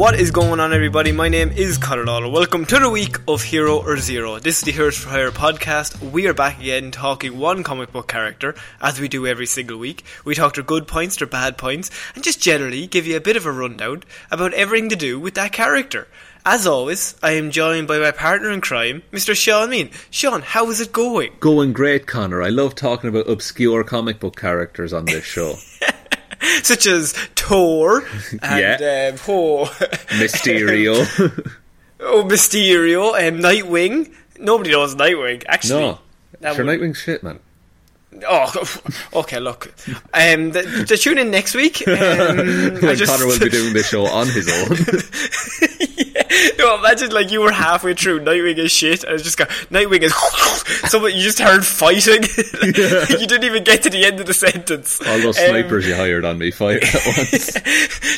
What is going on, everybody? My name is Conor Lawler. Welcome to the week of Hero or Zero. This is the Heroes for Hire podcast. We are back again talking one comic book character, as we do every single week. We talk their good points, their bad points, and just generally give you a bit of a rundown about everything to do with that character. As always, I am joined by my partner in crime, Mr. Shaun Meighan. Shaun, how is it going? Going great, Conor. I love talking about obscure comic book characters on this show. Such as Thor and Yeah. um, oh, Mysterio. oh, Mysterio and Nightwing. Nobody knows Nightwing, actually. no. That Sure, would- Nightwing's shit, man. Oh, okay. Look, um, the, the tune in next week. Um, I When just, Conor will be doing this show on his own. no, imagine like you were halfway through Nightwing is shit, and it's just got Nightwing is. Someone you just heard fighting. you didn't even get to the end of the sentence. All those Um, snipers you hired on me fight at once.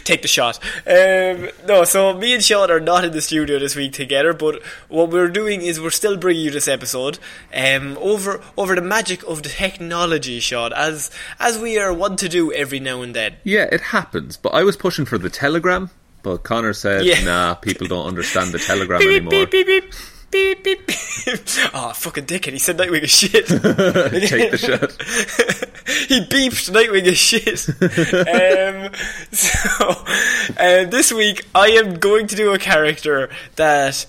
take the shot. Um, no, so me and Shaun are not in the studio this week together, but what we're doing is we're still bringing you this episode um, over over the magic of the technology, Shaun, as as we are wont to do every now and then. Yeah, it happens. But I was pushing for the telegram, but Conor said, Yeah. nah, people don't understand the telegram Beep, anymore. beep, beep, beep. Beep, beep, oh, fucking dickhead. He said Nightwing is shit. Take the shot. he beeped Nightwing is shit. um, so, uh, this week I am going to do a character that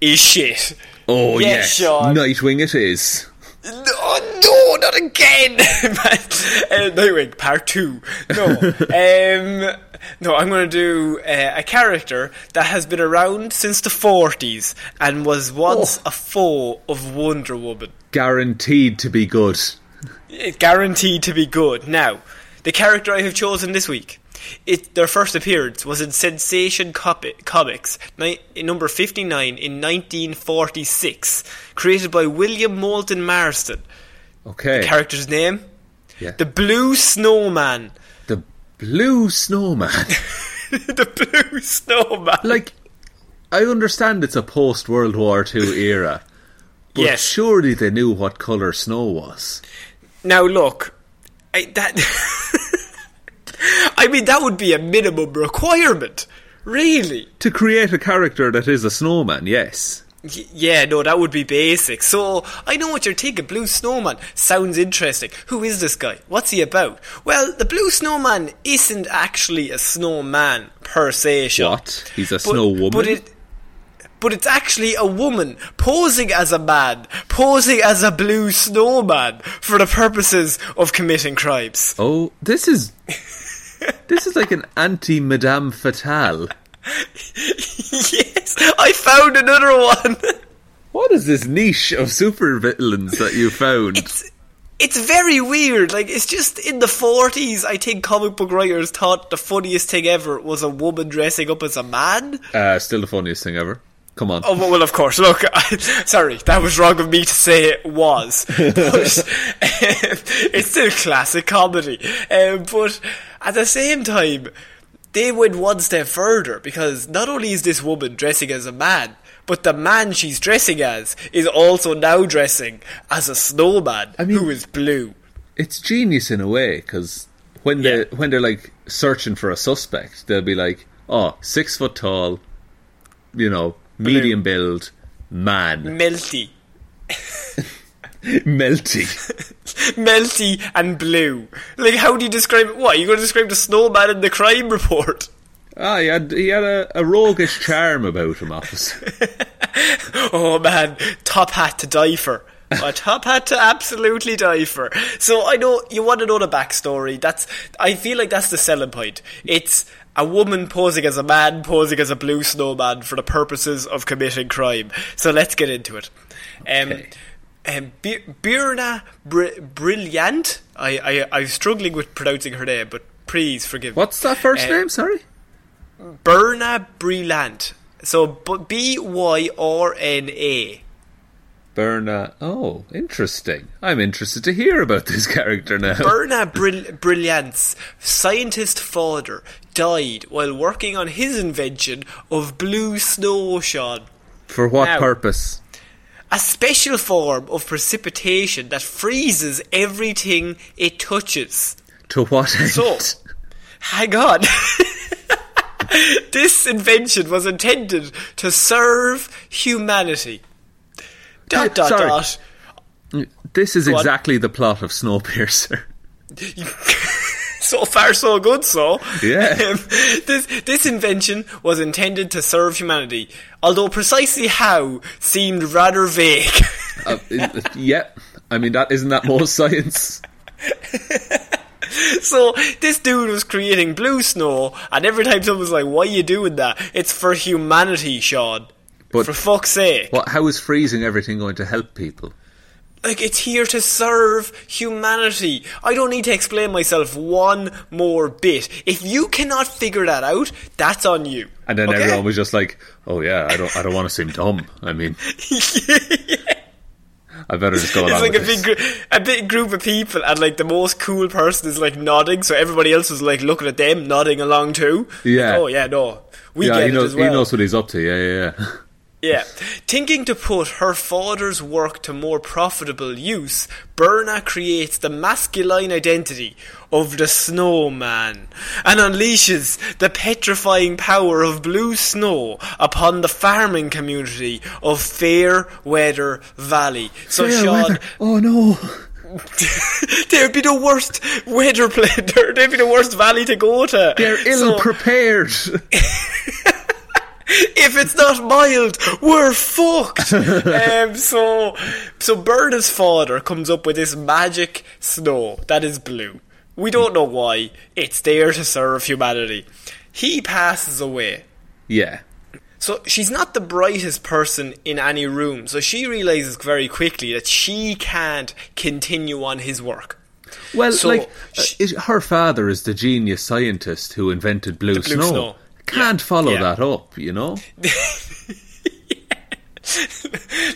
is shit. Oh, Yes, yes. Shaun. Nightwing it is. No, no, not again! uh, Nightwing, part two. No, um, no, I'm going to do uh, a character that has been around since the 40s and was once a foe of Wonder Woman. Guaranteed to be good. Guaranteed to be good. Now, the character I have chosen this week. It, their first appearance was in Sensation Comics, ni- number 59 in 1946, created by William Moulton Marston. Okay. Character's name? yeah. The Blue Snowman. the Blue Snowman. the Blue Snowman. like, I understand it's a post World War II era, but Yes. surely they knew what colour snow was. Now look, I, that. I mean, that would be a minimum requirement. Really? To create a character that is a snowman, yes. Y- yeah, no, that would be basic. So, I know what you're thinking. Blue Snowman sounds interesting. Who is this guy? What's he about? Well, the Blue Snowman isn't actually a snowman per se, Shaun. What? He's a snow woman? But it, but it's actually a woman posing as a man, posing as a blue snowman for the purposes of committing crimes. Oh, this is. This is like an anti Madame Fatale. yes, I found another one. What is this niche of supervillains that you found? It's it's very weird. Like it's just in the forties. I think comic book writers thought the funniest thing ever was a woman dressing up as a man. Uh, still the funniest thing ever. Come on. Oh well, of course. Look, I, sorry, that was wrong of me to say it was, but it's still classic comedy. Um, but at the same time, they went one step further because not only is this woman dressing as a man, but the man she's dressing as is also now dressing as a snowman I mean- who is blue. it's genius in a way because when they when they're like searching for a suspect, they'll be like, "Oh, six foot tall, you know, medium build, man, Melty. melty." Melty and blue. Like, how do you describe it? What, you going to describe the snowman in the crime report? ah, he had he had a, a roguish charm about him, officer. Oh man, top hat to die for. A top hat to absolutely die for. So I know you want to know the backstory. That's I feel like that's the selling point. It's a woman posing as a man, posing as a blue snowman for the purposes of committing crime. So let's get into it. Um, Okay. um, Bir- Birna Br- Brilliant. I, I I'm struggling with pronouncing her name, but please forgive me. What's that first Uh, name? Sorry. Byrna Brillant. So B Y R N A. Byrna. Oh, interesting. I'm interested to hear about this character now. Byrna Brill- Brilliant's scientist father died while working on his invention of blue snow, Shaun. For what Now- purpose? A special form of precipitation that freezes everything it touches. To what end? So, hang on. this invention was intended to serve humanity. Dot dot sorry. dot. this is Go on. exactly the plot of Snowpiercer. so far so good so Yeah. Um, this this invention was intended to serve humanity although precisely how seemed rather vague Uh, it- yeah, I mean that isn't that more science. so this dude was creating blue snow and every time someone was like why are you doing that it's for humanity Shaun But- for fuck's sake What? How is freezing everything going to help people? Like it's here to serve humanity I don't need to explain myself one more bit if you cannot figure that out that's on you And then Okay? everyone was just like, "Oh yeah, I don't, I don't want to seem dumb. I mean, I better just go along. It's like a with big, gr- a big group of people, and like the most cool person is like nodding, so everybody else is like looking at them, nodding along too. Yeah. Like, oh yeah, no, we yeah, get he it knows, as well. he knows what he's up to. Yeah, yeah, yeah. Yeah. Thinking to put her father's work to more profitable use, Byrna creates the masculine identity of the snowman and unleashes the petrifying power of blue snow upon the farming community of Fairweather Valley. So, Fair Shaun, weather. Oh no. They'd be the worst weather. They'd be the worst valley to go to. They're So, ill prepared. if it's not mild, we're fucked. um, so, so Byrna's father comes up with this magic snow that is blue. We don't know why. It's there to serve humanity. He passes away. yeah. So she's not the brightest person in any room. So she realizes very quickly that she can't continue on his work. Well, So, like sh- uh, her father is the genius scientist who invented blue, blue snow. snow. Can't Yeah, follow yeah. that up, you know.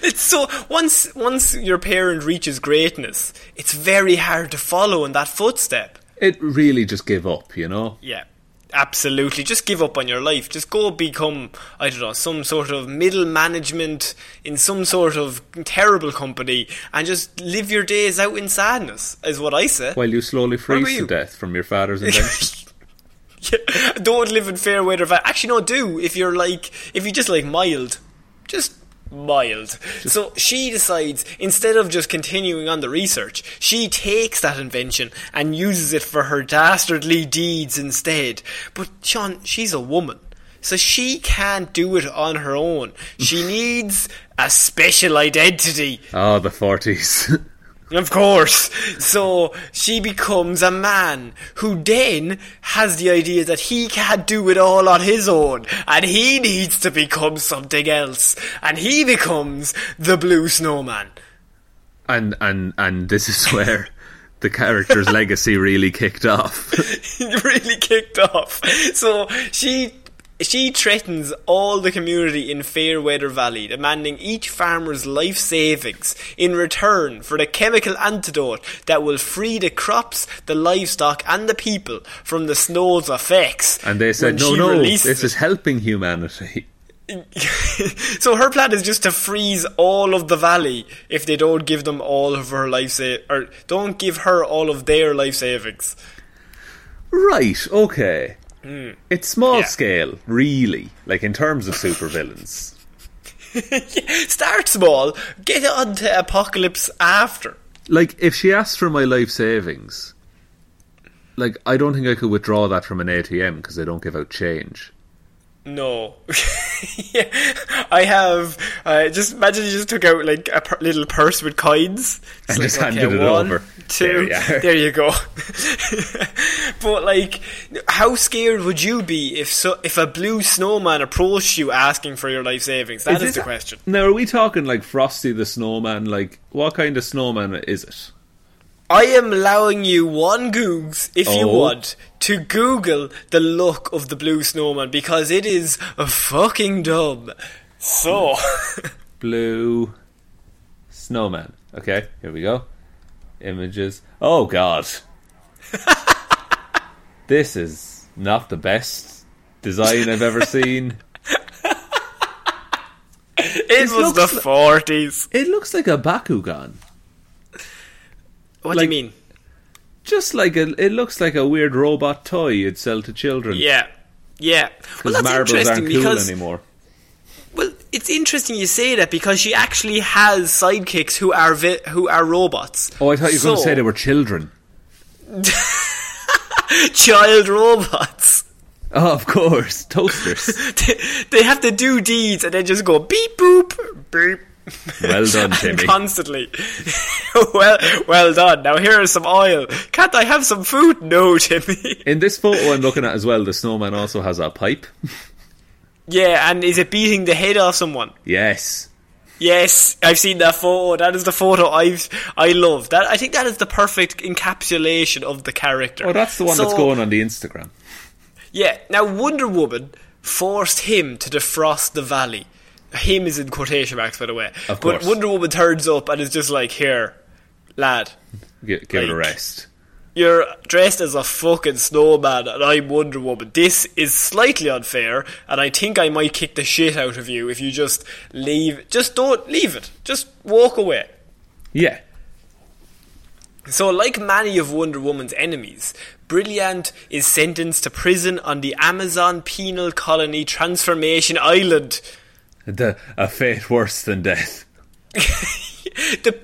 it's so once once your parent reaches greatness, it's very hard to follow in that footstep. It really just give up, you know. Yeah. Absolutely. Just give up on your life. Just go become, I don't know, some sort of middle management in some sort of terrible company and just live your days out in sadness, is what I say. While you slowly freeze to you? death from your father's invention. Don't live in fair weather. Va- Actually, no, do if you're like if you just like mild, just mild. so she decides instead of just continuing on the research, she takes that invention and uses it for her dastardly deeds instead. But Shaun, she's a woman. So she can't do it on her own. She needs a special identity. oh, the forties. Of course. So she becomes a man who then has the idea that he can't do it all on his own and he needs to become something else. And he becomes the Blue Snowman. and and and this is where the character's legacy really kicked off. Really kicked off. So she she threatens all the community in Fairweather Valley, demanding each farmer's life savings in return for the chemical antidote that will free the crops, the livestock, and the people from the snow's effects. And they said, no, no, this it." is helping humanity. so her plan is just to freeze all of the valley if they don't give them all of her life sa- or don't give her all of their life savings. Right, okay. Hmm. It's small. Yeah. scale, really, like in terms of supervillains. Start small, get on to apocalypse after. like, if she asked for my life savings, like, I don't think I could withdraw that from an ATM because they don't give out change. No. yeah, I have. Uh, just imagine you just took out like a per- little purse with coins It's And like, just handed it one, over. Two. There you. There you go. but like, how scared would you be if so, if a blue snowman approached you asking for your life savings? That is, it- the question. Now, are we talking like Frosty the Snowman? Like, what kind of snowman is it? I am allowing you one googs, if you Oh. want, to Google the look of the blue snowman because it is a fucking dumb. So, Blue Snowman. Okay, here we go. Images. Oh, God. this is not the best design I've ever seen. it was the li- forties. It looks like a Bakugan. What like- do you mean? Just like a, it looks like a weird robot toy you'd sell to children. Yeah, yeah. Well, that's marbles interesting aren't cool because anymore. well, it's interesting you say that because she actually has sidekicks who are vi- who are robots. Oh, I thought you were going to say they were children. child robots. Oh, of course, toasters. they, they have to do deeds and then just go beep boop beep. Well done, Timmy. Constantly. well, well done. Now here is some oil. Can't I have some food? No, Timmy. In this photo I'm looking at as well, the snowman also has a pipe. yeah, and is it beating the head off someone? Yes. Yes, I've seen that photo. That is the photo I've I love. That I think that is the perfect encapsulation of the character. Oh, that's the one that's going on the Instagram. Yeah. Now Wonder Woman forced him to defrost the valley. Him is in quotation marks, by the way. Of course. But. Wonder Woman turns up and is just like, "Here, lad, Give, give it a rest. you're dressed as a fucking snowman, and I'm Wonder Woman. This is slightly unfair, and I think I might kick the shit out of you if you just leave. Just don't leave it. Just walk away." Yeah. So, like many of Wonder Woman's enemies, Brilliant is sentenced to prison on the Amazon Penal Colony Transformation Island. The, a fate worse than death. The,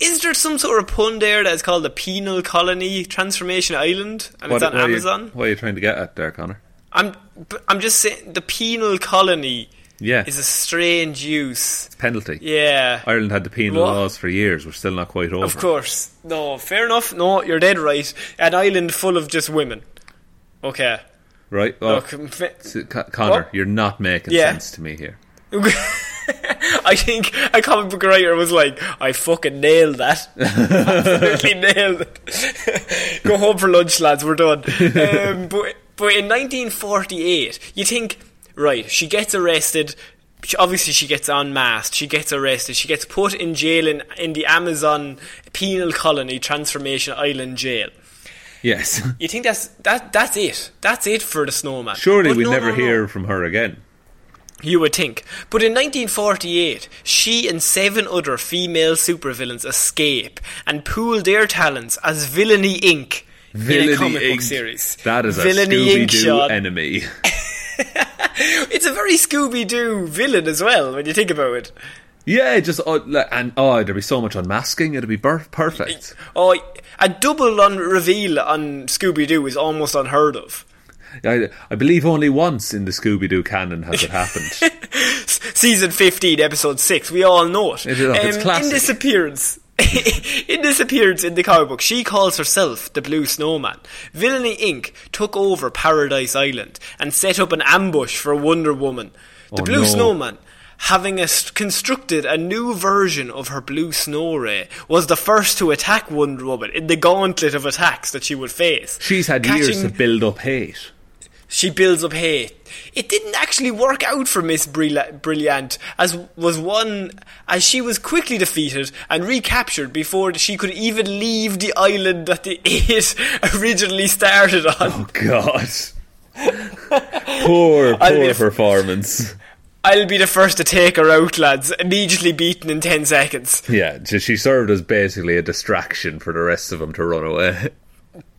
is there some sort of pun there that's called the Penal Colony Transformation Island, and it's on what are you- Amazon? what are you trying to get at there, Conor? I'm, I'm just saying the Penal Colony Yeah. is a strange use. It's Penalty. Yeah, Ireland had the penal What? laws for years. We're still not quite over. of course. No, fair enough. No, you're dead right. An island full of just women. Okay. Right? Oh, Look, Conor, What? you're not making Yeah. sense to me here. I think a comic book writer was like, I fucking nailed that. Absolutely nailed it. Go home for lunch, lads, we're done. Um, but, but in 1948, you think, right, she gets arrested. She, obviously, she gets unmasked. She gets arrested. She gets put in jail in, in the Amazon Penal Colony Transformation Island jail. Yes. You think that's that? That's it. That's it for the snowman. Surely But we'll no, never no, no. hear from her again. You would think. But in 1948, she and seven other female supervillains escape and pool their talents as Villainy Inc. in Villainy a comic book Inc. series. That is a Villainy Scooby Inc. Doo enemy. It's a very Scooby Doo villain as well when you think about it. yeah, just oh, like, and oh, there'd be so much unmasking. It'd be perfect. Oh, a double on reveal on Scooby Doo is almost unheard of. I, I believe only once in the Scooby Doo canon has it happened. Season 15, episode 6, we all know it. It is, it's um, in classic. this appearance, in this appearance in the comic book, she calls herself the Blue Snowman. Villainy Inc. took over Paradise Island and set up an ambush for Wonder Woman. The Oh, Blue no. Snowman, having a, constructed a new version of her blue snow ray, was the first to attack Wonder Woman in the gauntlet of attacks that she would face. She's had years to build up hate. She builds up hate. It didn't actually work out for Miss Brilliant, as was one as she was quickly defeated and recaptured before she could even leave the island that the eight originally started on. Oh God. poor, poor performance. I'll be the first to take her out, lads. Immediately beaten in ten seconds. Yeah, she served as basically a distraction for the rest of them to run away.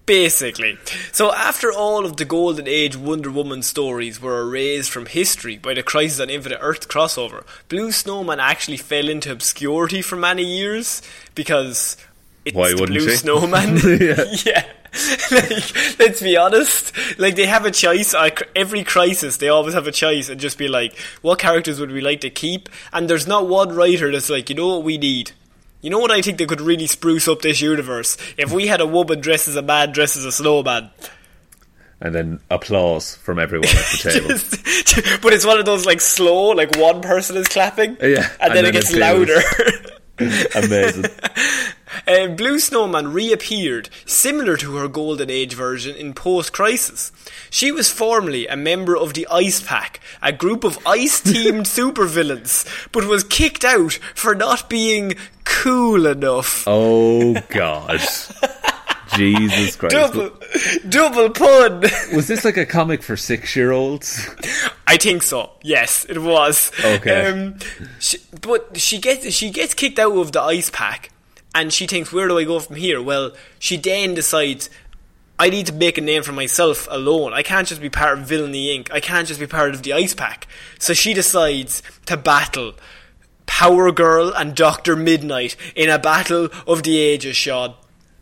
Basically. So, after all of the Golden Age Wonder Woman stories were erased from history by the Crisis on Infinite Earth crossover, Blue Snowman actually fell into obscurity for many years because it's Why the Blue she? Snowman. Yeah. yeah. like, let's be honest. Like, they have a choice. Every crisis, they always have a choice and just be like, what characters would we like to keep? And there's not one writer that's like, you know what we need? You know what I think they could really spruce up this universe? If we had a woman dressed as a man dressed as a snowman. And then applause from everyone at the table. Just- but it's one of those like slow, like one person is clapping. Yeah, And, and then, then it gets louder. Amazing. Uh, Blue Snowman reappeared, similar to her Golden Age version in Post Crisis. She was formerly a member of the Ice Pack, a group of ice themed supervillains, but was kicked out for not being cool enough. Oh God. Jesus Christ. Double, double pun. Was this like a comic for six year olds? I think so. Yes, it was. Okay. Um, she, but she gets she gets kicked out of the ice pack, and she thinks, "Where do I go from here?" Well, she then decides, "I need to make a name for myself alone. I can't just be part of Villainy Inc. I can't just be part of the ice pack." So she decides to battle Power Girl and Doctor Midnight in a battle of the ages. Shaun.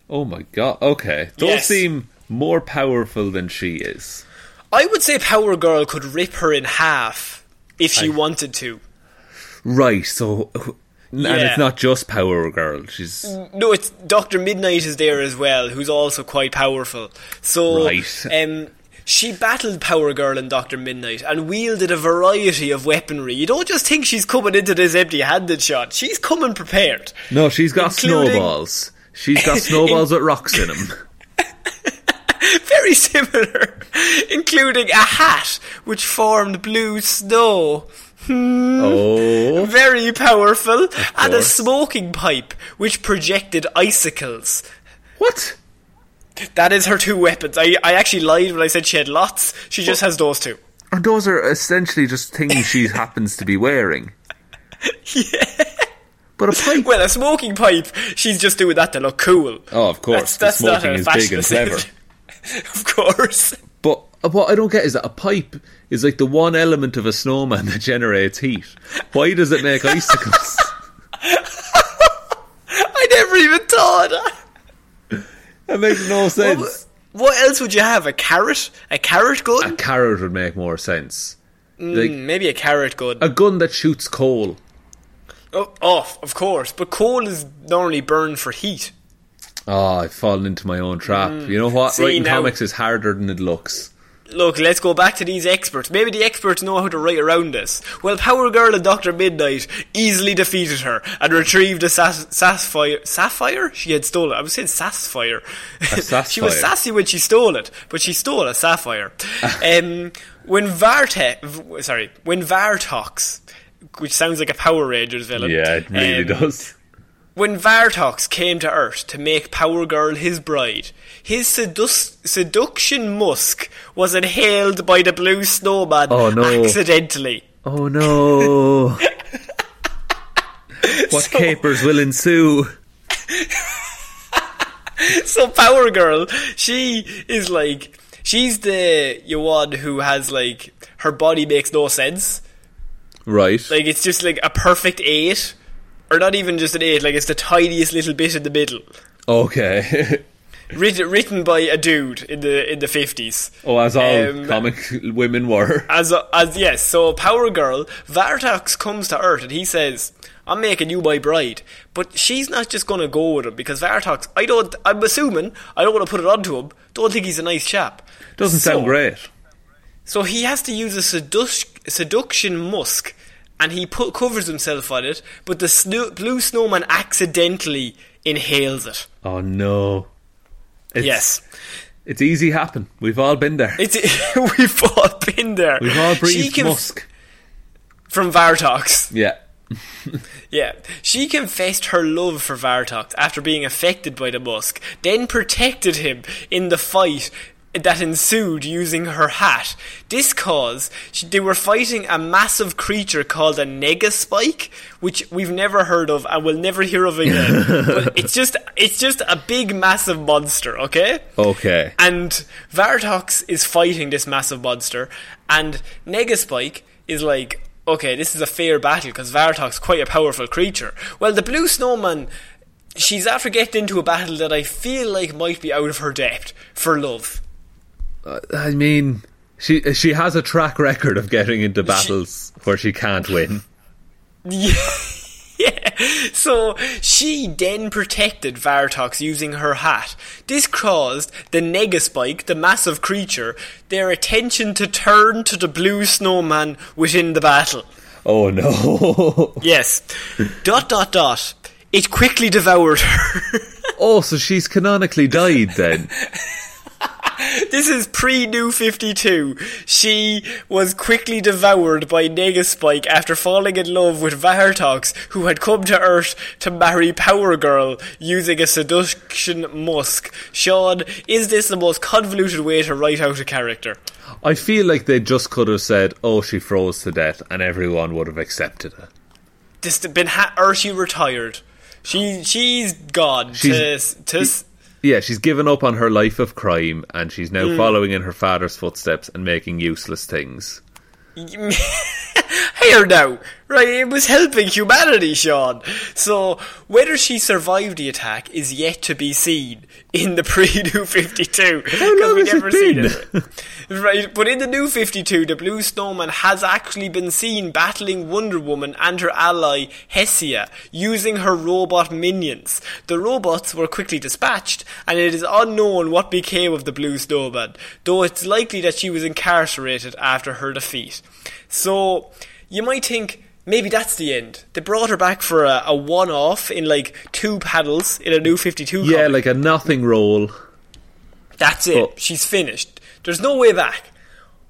Oh my God. Okay. Those Yes. seem more powerful than she is. I would say Power Girl could rip her in half if she wanted to. Right. So. And Yeah. it's not just Power Girl. She's. No, it's Doctor Midnight is there as well, who's also quite powerful. So, Right. um, she battled Power Girl and Doctor Midnight and wielded a variety of weaponry. You don't just think she's coming into this empty-handed shot; she's coming prepared. No, she's got Including- snowballs. She's got snowballs with rocks in them. Very similar, including a hat which formed blue snow. Hmm. Oh. Very powerful, and a smoking pipe which projected icicles. What? That is her two weapons. I, I actually lied when I said she had lots. She just has those two. And those are essentially just things she happens to be wearing. Yeah. But a pipe. Well, a smoking pipe, she's just doing that to look cool. Oh, of course. The smoking a is big and clever. of course. What I don't get is that a pipe is like the one element of a snowman that generates heat. Why does it make icicles? I never even thought. that. that makes no sense. What, what else would you have? A carrot? A carrot gun? A carrot would make more sense. Like Mm, maybe a carrot gun. a gun that shoots coal. oh, oh, of course. But coal is normally burned for heat. Oh, I've fallen into my own trap. you know what? Mm. See, Writing now- comics is harder than it looks. Look, let's go back to these experts. Maybe the experts know how to write around this. Well, Power Girl and Dr. Midnight easily defeated her and retrieved a sas- sapphire. Sapphire? She had stolen. I was saying sapphire. she was sassy when she stole it, but she stole a sapphire. um, when Varte, v- sorry, when Vartox, which sounds like a Power Rangers villain. Yeah, it really um, does. When Vartox came to Earth to make Power Girl his bride, his sedus- seduction musk was inhaled by the blue snowman Oh, no. accidentally. Oh no. what So- capers will ensue? So Power Girl, she is like she's the one who has like her body makes no sense. Right. Like it's just like a perfect eight. Or not even just an eight, like it's the tiniest little bit in the middle. okay. Written, written by a dude in the in the fifties. oh, as all Um, comic women were. As as yes, so Power Girl, Vartox comes to Earth and he says, "I'm making you my bride," but she's not just gonna go with him because Vartox. I don't. I'm assuming I don't want to put it onto him. Don't think he's a nice chap. Doesn't So- sound great. So he has to use a seduc- seduction musk, and he put covers himself on it. But the sno- blue snowman accidentally inhales it. Oh no. It's, yes. It's easy happen. We've all been there. It's we've all been there. We've all breathed conf- musk. from Vartox. Yeah. Yeah, she confessed her love for Vartox after being affected by the musk, then protected him in the fight that ensued using her hat. This caused she, they were fighting a massive creature called a Negaspike, which we've never heard of and will never hear of again. but it's just it's just a big massive monster, okay? Okay. And Vartox is fighting this massive monster, and Negaspike is like, okay, this is a fair battle because Vartox quite a powerful creature. Well, the Blue Snowman, she's after getting into a battle that I feel like might be out of her depth for love. Uh, I mean, she uh, she has a track record of getting into battles where she can't win. Yeah. yeah. So she then protected Vartox using her hat. This caused the Negaspike, the massive creature, their attention to turn to the blue snowman within the battle. Oh no. Yes. dot dot dot. It quickly devoured her. oh, so she's canonically died then. this is pre New 52. She was quickly devoured by Negaspike after falling in love with Vartox, who had come to Earth to marry Power Girl using a seduction musk. Shaun, is this the most convoluted way to write out a character? I feel like they just could have said, "Oh, she froze to death," and everyone would have accepted it. This been ha- or she retired. She she's gone She's- to to Yeah, she's given up on her life of crime, and she's now mm. following in her father's footsteps and making useless things. Here now, right? It was helping humanity, Shaun. So whether she survived the attack is yet to be seen in the pre-New Fifty Two because long has it never seen been? it. Right, but in the New Fifty Two, the Blue Snowman has actually been seen battling Wonder Woman and her ally Hessia using her robot minions. The robots were quickly dispatched, and it is unknown what became of the Blue Snowman, though it's likely that she was incarcerated after her defeat. So you might think maybe that's the end. They brought her back for a, a one-off in like two paddles in a New Fifty Two. Yeah, like a nothing role. That's it. Oh. She's finished. There's no way back.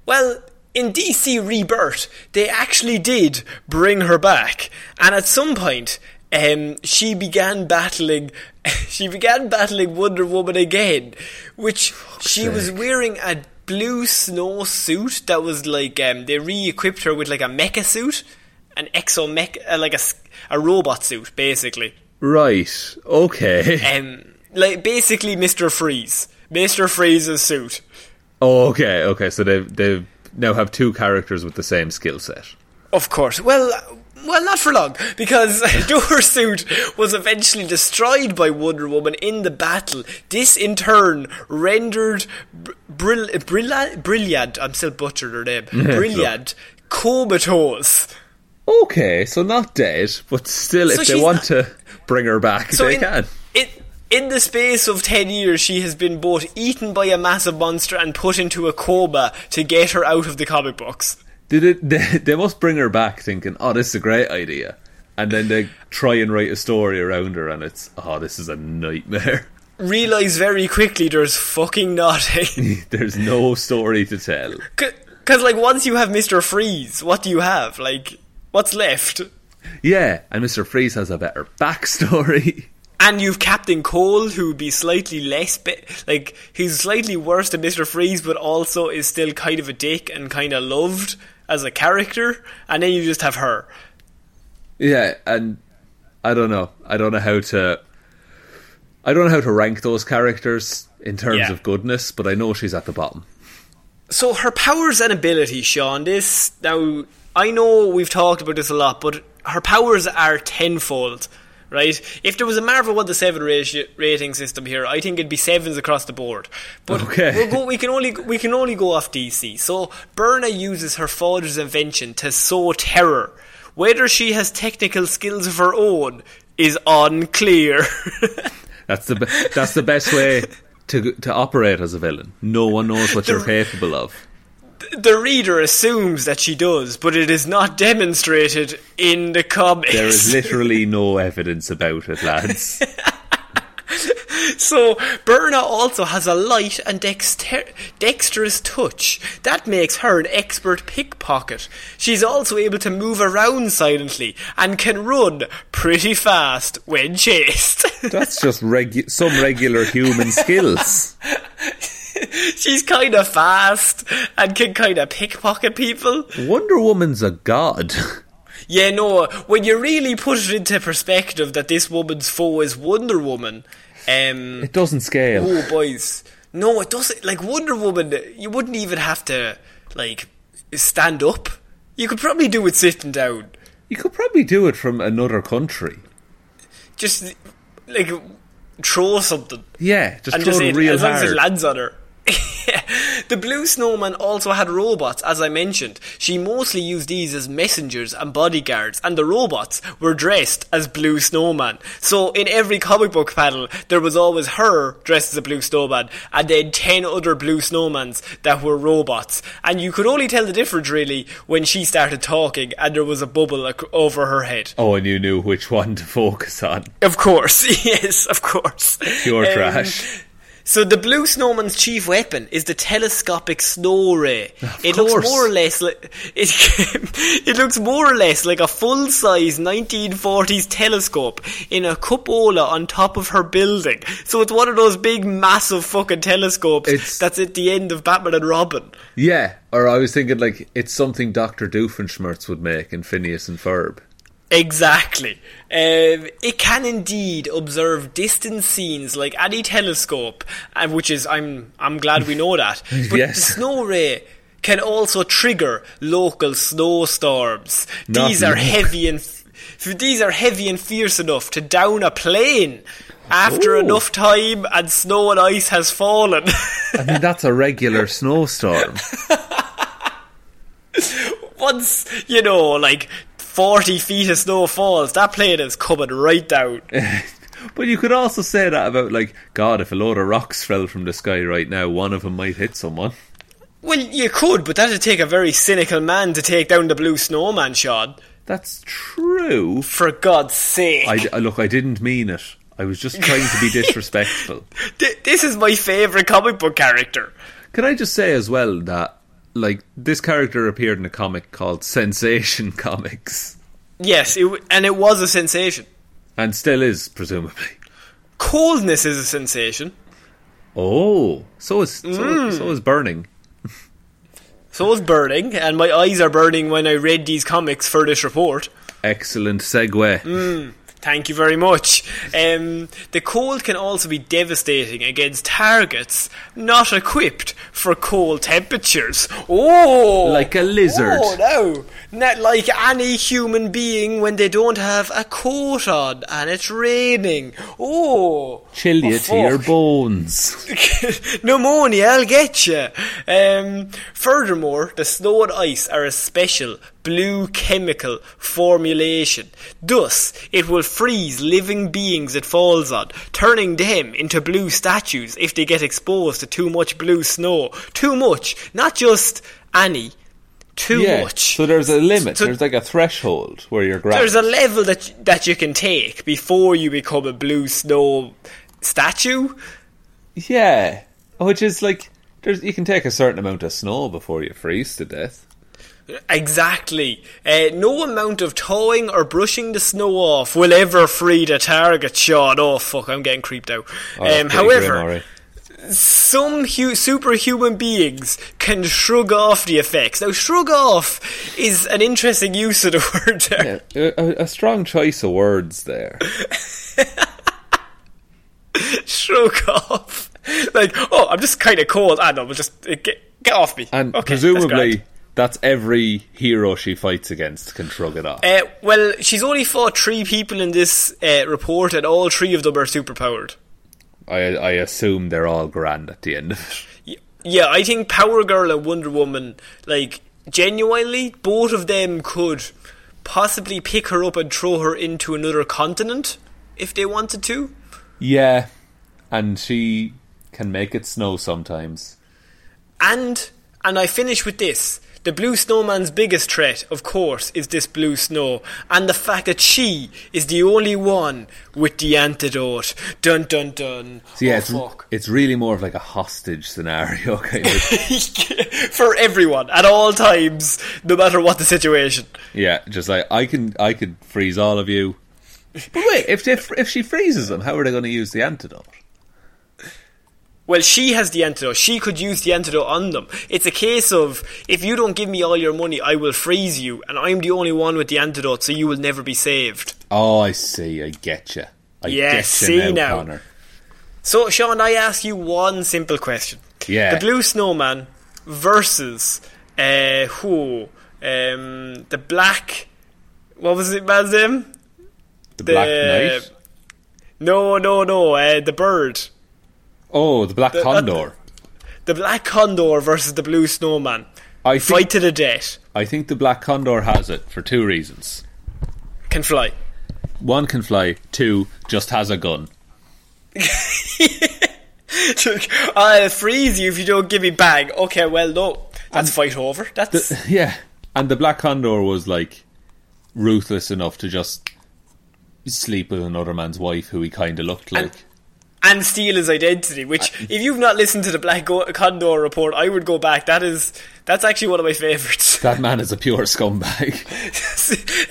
Well, in DC Rebirth, they actually did bring her back, and at some point, um, she began battling. she began battling Wonder Woman again, which she was wearing a blue snow suit that was like um, they re-equipped her with like a mecha suit, an exo mech, uh, like a robot suit, basically. Right. Okay. Um, like basically Mister Freeze, Mister Freeze's suit. Oh, okay. Okay. So they they now have two characters with the same skill set. Of course. Well, well, not for long, because her suit was eventually destroyed by Wonder Woman in the battle. This, in turn, rendered br- brill- eh, brilla- brilliant. I'm still butchered her name. brilliant, comatose. Okay, so not dead, but still, So if they want not- to bring her back, So they in, can. in in the space of ten years, she has been both eaten by a massive monster and put into a coma to get her out of the comic books. Did it? They, they must bring her back, thinking, "Oh, this is a great idea," and then they try and write a story around her, and it's, "Oh, this is a nightmare." Realize very quickly there's fucking nothing. There's no story to tell. Because, like, once you have Mr. Freeze, what do you have? Like, what's left? Yeah, and Mister Freeze has a better backstory. And you've Captain Cold, who would be slightly less, bi- like, he's slightly worse than Mr. Freeze, but also is still kind of a dick and kind of loved as a character. And then you just have her. Yeah, and I don't know. I don't know how to. I don't know how to rank those characters in terms Yeah. of goodness, but I know she's at the bottom. So her powers and abilities, Shaun. This now I know we've talked about this a lot, but her powers are tenfold. Right? If there was a Marvel one to seven ratio, rating system here, I think it'd be sevens across the board. But Okay. we'll go, we can only we can only go off DC. So Byrna uses her father's invention to sow terror. Whether she has technical skills of her own is unclear. That's the that's the best way to to operate as a villain. No one knows what you're capable of. The reader assumes that she does, but it is not demonstrated in the comics. There is literally no evidence about it, lads. so Byrna also has a light and dexter- dexterous touch that makes her an expert pickpocket. She's also able to move around silently and can run pretty fast when chased. That's just regu- some regular human skills. She's kind of fast and can kind of pickpocket people. Wonder Woman's a god. Yeah, no, when you really put it into perspective that this woman's foe is Wonder Woman, um, It doesn't scale. oh boys, no, it doesn't. Like Wonder Woman, you wouldn't even have to like stand up. You could probably do it sitting down. You could probably do it from another country. Just like throw something. Yeah, just and throw just it real as long as it lands on her. The blue snowman also had robots, as I mentioned. She mostly used these as messengers and bodyguards, and the robots were dressed as blue snowman. So in every comic book panel, there was always her dressed as a blue snowman, and then ten other blue snowmans that were robots. And you could only tell the difference really when she started talking, and there was a bubble over her head. oh, and you knew which one to focus on. Of course, yes, of course. Pure Um, trash. So the Blue Snowman's chief weapon is the telescopic snow ray. it course. looks more or less like it. it looks more or less like a full-size 1940s telescope in a cupola on top of her building. So it's one of those big, massive fucking telescopes It's- that's at the end of Batman and Robin. Yeah, or I was thinking like it's something Doctor Doofenshmirtz would make in Phineas and Ferb. Exactly. Um, it can indeed observe distant scenes like any telescope, and which is I'm I'm glad we know that. But Yes. the snow ray can also trigger local snowstorms. Not these are heavy and f- these are heavy and fierce enough to down a plane after Ooh. enough time and snow and ice has fallen. I mean, that's a regular snowstorm. Once you know, like. 40 feet of snow falls, that plane is coming right down. But you could also say that about like God, if a load of rocks fell from the sky right now, one of them might hit someone. Well, you could, but that'd take a very cynical man to take down the blue snowman, Shaun. That's true. For God's sake. I, I- uh, look, I didn't mean it. I was just trying to be disrespectful. This is my favourite comic book character. Can I just say as well that like this character appeared in a comic called Sensation Comics, Yes, it, w- and it was a sensation. and still is presumably. Coldness is a sensation. Oh, so is so, Mm. so is burning. So is burning, and my eyes are burning when I read these comics for this report. Excellent segue. Mm. Thank you very much. Um, the cold can also be devastating against targets not equipped for cold temperatures. Oh, Like a lizard. Oh no, not like any human being when they don't have a coat on and it's raining. Oh, Chill you oh, to your bones. Pneumonia, I'll get you. Um, furthermore, the snow and ice are a special blue chemical formulation. Thus, it will freeze living beings it falls on, turning them into blue statues if they get exposed to too much blue snow. Too much, not just any. Too yeah. much. So there's a limit. So- there's like a threshold where you're grabbed. There's a level that that you can take before you become a blue snow statue. Yeah, which is like there's you can take a certain amount of snow before you freeze to death. Exactly. Uh, no amount of towing or brushing the snow off will ever free the target, shot. Oh, fuck, I'm getting creeped out. Oh, um, however, grim, some hu- superhuman beings can shrug off the effects. Now, shrug off is an interesting use of the word there. Yeah, a, a strong choice of words there. Shrug off. Like, oh, I'm just kind of cold. I know, but just uh, get, get off me. And Okay, presumably. That's, every hero she fights against can shrug it off. Uh, well, she's only fought three people in this uh, report, and all three of them are superpowered. I, I assume they're all grand at the end of it. Yeah, I think Power Girl and Wonder Woman, like, genuinely, both of them could possibly pick her up and throw her into another continent if they wanted to. Yeah, and she can make it snow sometimes. And and I finish with this. The blue snowman's biggest threat, of course, is this blue snow, and the fact that she is the only one with the antidote. Dun dun dun. So yeah, oh, it's, fuck. it's really more of like a hostage scenario kind of. For everyone, at all times, no matter what the situation. yeah, just like I can, I could freeze all of you. But wait, if if, if she freezes them, how are they going to use the antidote? Well, she has the antidote. She could use the antidote on them. It's a case of if you don't give me all your money, I will freeze you, and I'm the only one with the antidote, so you will never be saved. Oh, I see. I get you. I Yeah, get you see now. Conor. So, Shaun, I ask you one simple question. Yeah. The Blue Snowman versus uh, who? Um, the Black. What was it, man's name? The Black Knight. No, no, no. Uh, the bird. Oh, the Black the- uh, Condor. The Black Condor versus the Blue Snowman. I Fight think, to the death. I think the Black Condor has it for two reasons. Can fly. One can fly. Two just has a gun. I'll freeze you if you don't give me bag. Okay, well, no. That's fight over. That's. the, Yeah, and the Black Condor was like ruthless enough to just sleep with another man's wife, who he kind of looked like. and steal his identity. Which, if you've not listened to the Black Condor report, I would go back. That is that's actually one of my favourites. that man is a pure scumbag.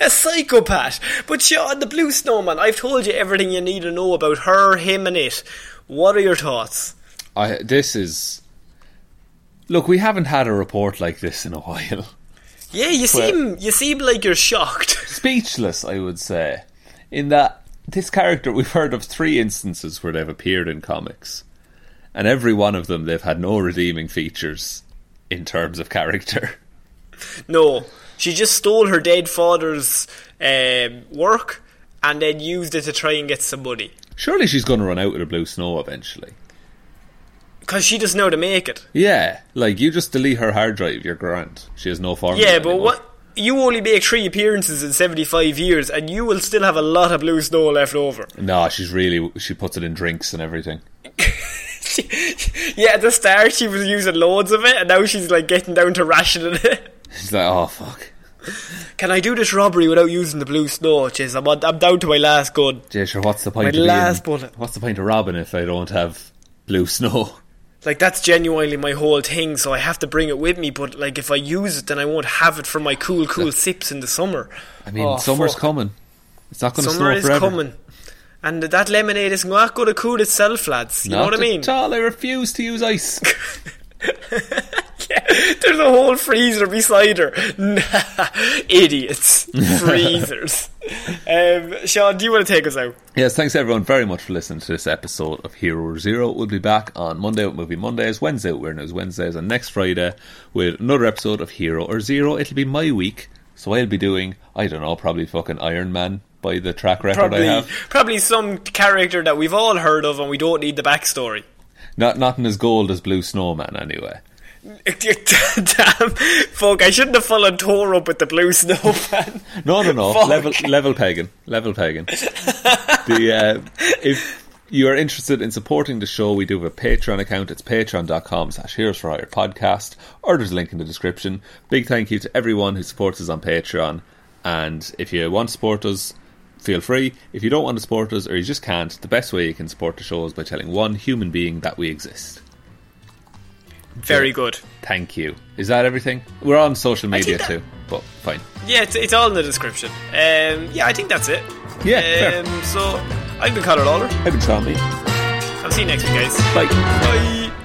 a psychopath. But Shaun, the Blue Snowman, I've told you everything you need to know about her, him, and it. What are your thoughts? I this is. Look, we haven't had a report like this in a while. Yeah, you seem you seem like you're shocked. Speechless, I would say. In that this character, we've heard of three instances where they've appeared in comics, and every one of them they've had no redeeming features in terms of character. No, she just stole her dead father's um, work and then used it to try and get some money. Surely she's going to run out of the blue snow eventually. Because she doesn't know how to make it. Yeah, like you just delete her hard drive, you're grand. She has no formula. Yeah, but anymore. what? You only make three appearances in 75 years and you will still have a lot of blue snow left over. No, she's really she puts it in drinks and everything. yeah, at the start she was using loads of it and now she's like getting down to rationing it. She's like, oh fuck, Can I do this robbery without using the blue snow? Jeez, I'm, on, I'm down to my last gun. Jay, sure, what's the point? My of being- last bullet. What's the point of robbing if I don't have blue snow? Like, that's genuinely my whole thing, so I have to bring it with me, but like, if I use it, then I won't have it for my cool, cool sips in the summer. I mean, Oh, summer's fuck. coming. It's not going to Summer is forever. coming. And that lemonade is not going to cool itself, lads. You know what I mean? At all. I refuse to use ice. There's a whole freezer beside her. Nah, idiots. Freezers. um, Shaun, do you want to take us out? yes, thanks everyone very much for listening to this episode of Hero Zero. We'll be back on Monday with Movie Mondays, Wednesday with Weird News Wednesdays, and next Friday with another episode of Hero or Zero. It'll be my week, so I'll be doing, I don't know, probably fucking Iron Man by the track record I Probably, have. probably some character that we've all heard of and we don't need the backstory. Not nothing as gold as Blue Snowman, anyway. Damn, fuck, I shouldn't have followed Thor up with the blue snowman. No, no, no. Fuck. level, level pegging, level pegging. the uh, if you are interested in supporting the show, we do have a Patreon account. It's patreon.com slash Heroes for Hire podcast, or there's a link in the description. Big thank you to everyone who supports us on Patreon. And if you want to support us, feel free. If you don't want to support us, or you just can't, the best way you can support the show is by telling one human being that we exist. Very good. Thank you. Is that everything? We're on social media that- too, but fine. Yeah, it's, it's all in the description. Um, yeah, I think that's it. Yeah, fair. Um, so, I've been Conor Lawler. I've been Shaun Lee. I'll see you next week, guys. Bye. Bye.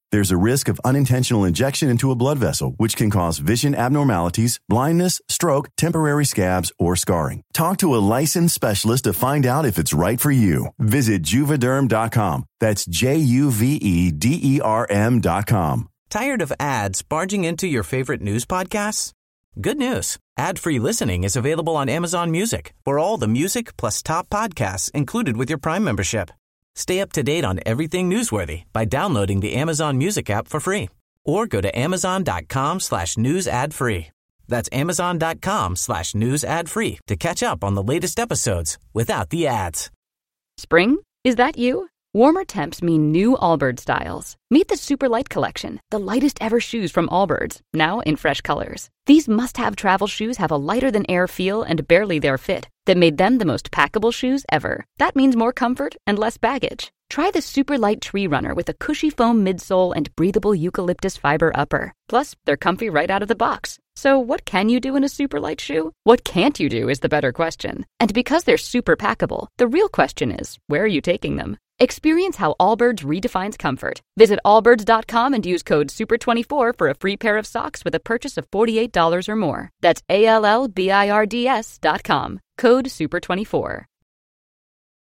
There's a risk of unintentional injection into a blood vessel, which can cause vision abnormalities, blindness, stroke, temporary scabs, or scarring. Talk to a licensed specialist to find out if it's right for you. Visit Juvederm.com. That's J U V E D E R M.com. Tired of ads barging into your favorite news podcasts? Good news. Ad-free listening is available on Amazon Music for all the music plus top podcasts included with your Prime membership. Stay up to date on everything newsworthy by downloading the Amazon Music app for free or go to amazon.com slash news ad free. That's amazon.com slash news ad free to catch up on the latest episodes without the ads. Spring? Is that you? Warmer temps mean new Allbirds styles. Meet the Super Light Collection, the lightest ever shoes from Allbirds, now in fresh colors. These must have travel shoes have a lighter than air feel and barely there fit that made them the most packable shoes ever. That means more comfort and less baggage. Try the Super Light Tree Runner with a cushy foam midsole and breathable eucalyptus fiber upper. Plus, they're comfy right out of the box. So, what can you do in a super light shoe? What can't you do is the better question. And because they're super packable, the real question is where are you taking them? Experience how Allbirds redefines comfort. Visit allbirds.com and use code SUPER24 for a free pair of socks with a purchase of $48 or more. That's A L L B I R D S.com. Code SUPER24.